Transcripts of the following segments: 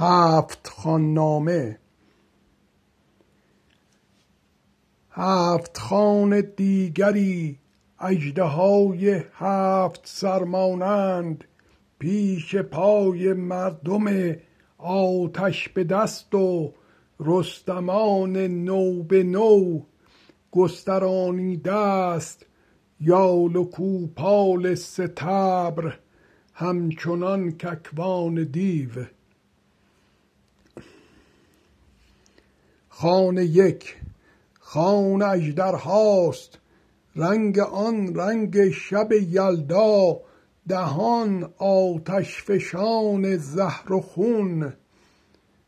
هفت خوان نامه هفت خوان دیگری اژدهای هفت سر مانند پیش پای مردم آتش به دست و رستمان نو به نو گسترانیده ست یال و کوپال ستبر همچنان کاکوان دیو. خوان یک خوان اژدرهاست رنگ آن رنگ شب یلدا دهان آتش فشان زهر و خون.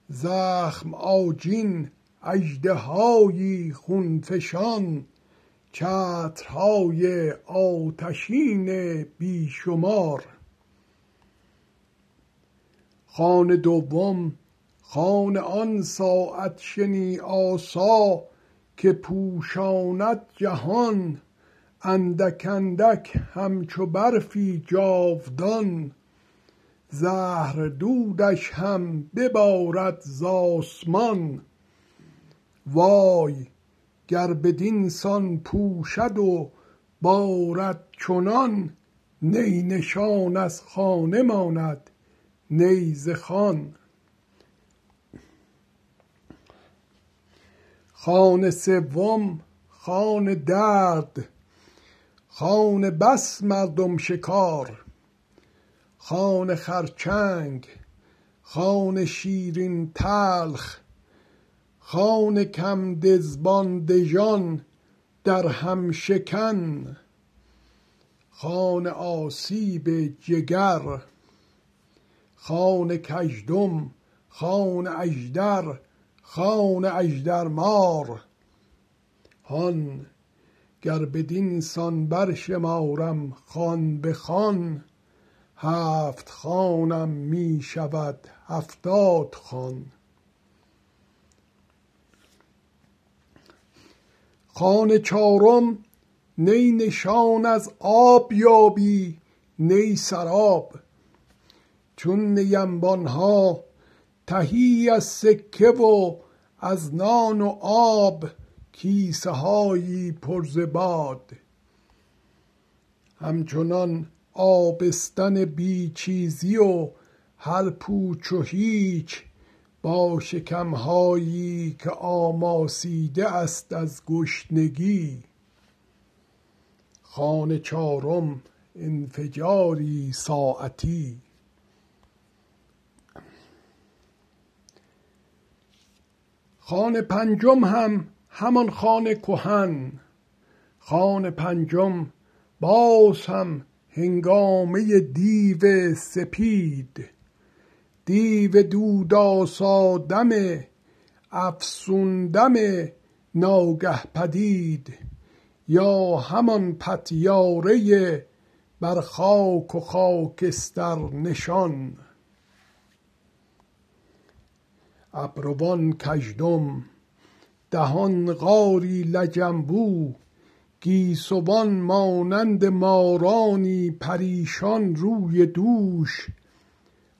زخم آجین اژدهایی خون فشان. چترهای آتشین بی شمار خوان دوم خوان آن ساعت شنی آسا که پوشاند جهان اندک اندک همچو برفی جاودان. زهردودش هم ببارد ز آسمان. وای گر بدین سان پوشد و بارد چنان نی نشان از خانه ماند نی ز خوان خوان سوم خوان درد خوان بس مردم شکار خوان خرچنگ خوان شیرین تلخ خوان کم دژبان دژان درهم شکن خوان آسیب جگر خوان کژدم خوان اژدر اژدرمار هان گر بدین سان برشمارم خوان به خوان هفت خوانم می شود هفتاد خوان خوان چارم نی نشان از آب یابی نی سراب. چون نینبان ها تهی از سکه و از نان و آب کیسه هایی پر ز باد. همچنان آبستن بی چیزی و هر پوچ و هیچ با شکم هایی که آماسیده است از گشنگی. خوان چارم انفجاری ساعتی. خوان پنجم هم همان خوان کهن. خوان پنجم باز هم هنگامه دیو سپید. دیو دود آسا دم افسون دم ناگه پدید. یا همان پتیاره بر خاک و خاکستر نشان. ابروان کژدم دهان غاری لجنبو گیسوان مانند مارانی پریشان روی دوش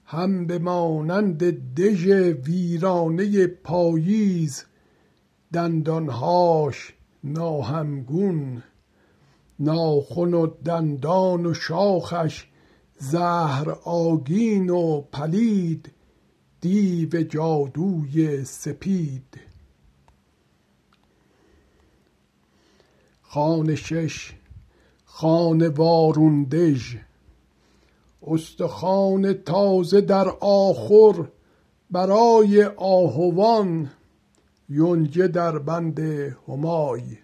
هم به مانند دژ ویرانه پاییز دندان هاش ناهمگون. ناخن و دندان و شاخش زهر آگین و پلید دیو جادوی سپید. خوان شش خوان وارون دژ استخوان تازه در آخور برای آهوان یونجه در بند همای.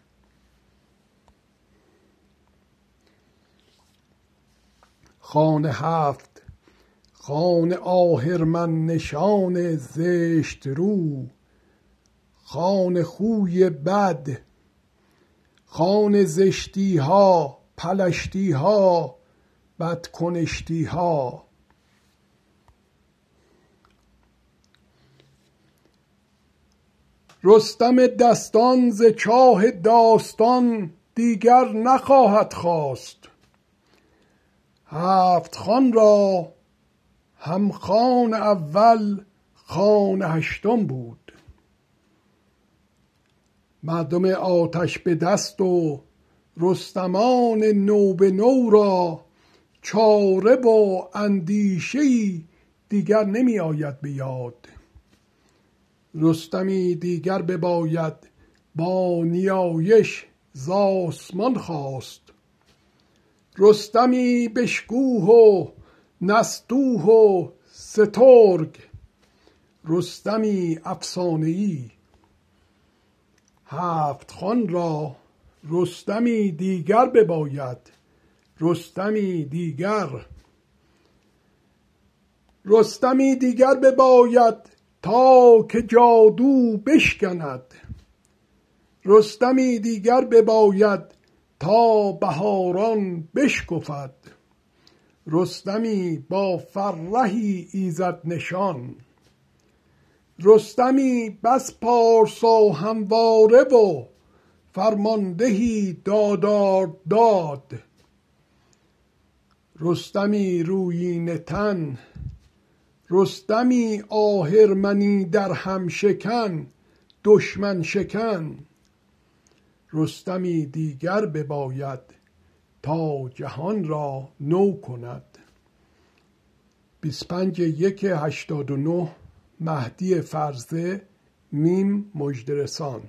خوان هفت خوان آهرمن نشان زشت رو. خوان خوی بد. خوان زشتی ها پلشتی ها بدکنشتی ها رستم دستان ز چاه داستان دیگر نخواهد خاست هفت خوان را هم خوان اول خان هشتم بود. مردم آتش به دست و رستمان نو به نو را چاره و اندیشه دیگر نمی آید به یاد. رستمی دیگر بباید با نیایش ز آسمان خواست. رستمی بشکوه و نستوه و سترگ. رستمی افسانه ای هفت خوان را رستمی دیگر بباید. رستمی دیگر. رستمی دیگر بباید تا که جادو بشکند. رستمی دیگر بباید تا بهاران بشکفد. رستمی با فرهی ایزد نشان. رستمی بس پارسا همواره و فرماندهی دادارداد رستمی رویینه تن رستمی آهرمنی در هم شکن دشمن شکن. رستمی دیگر بباید تا جهان را نو کند. 25 یک 89 مهدی فرزه میم مژده رسان.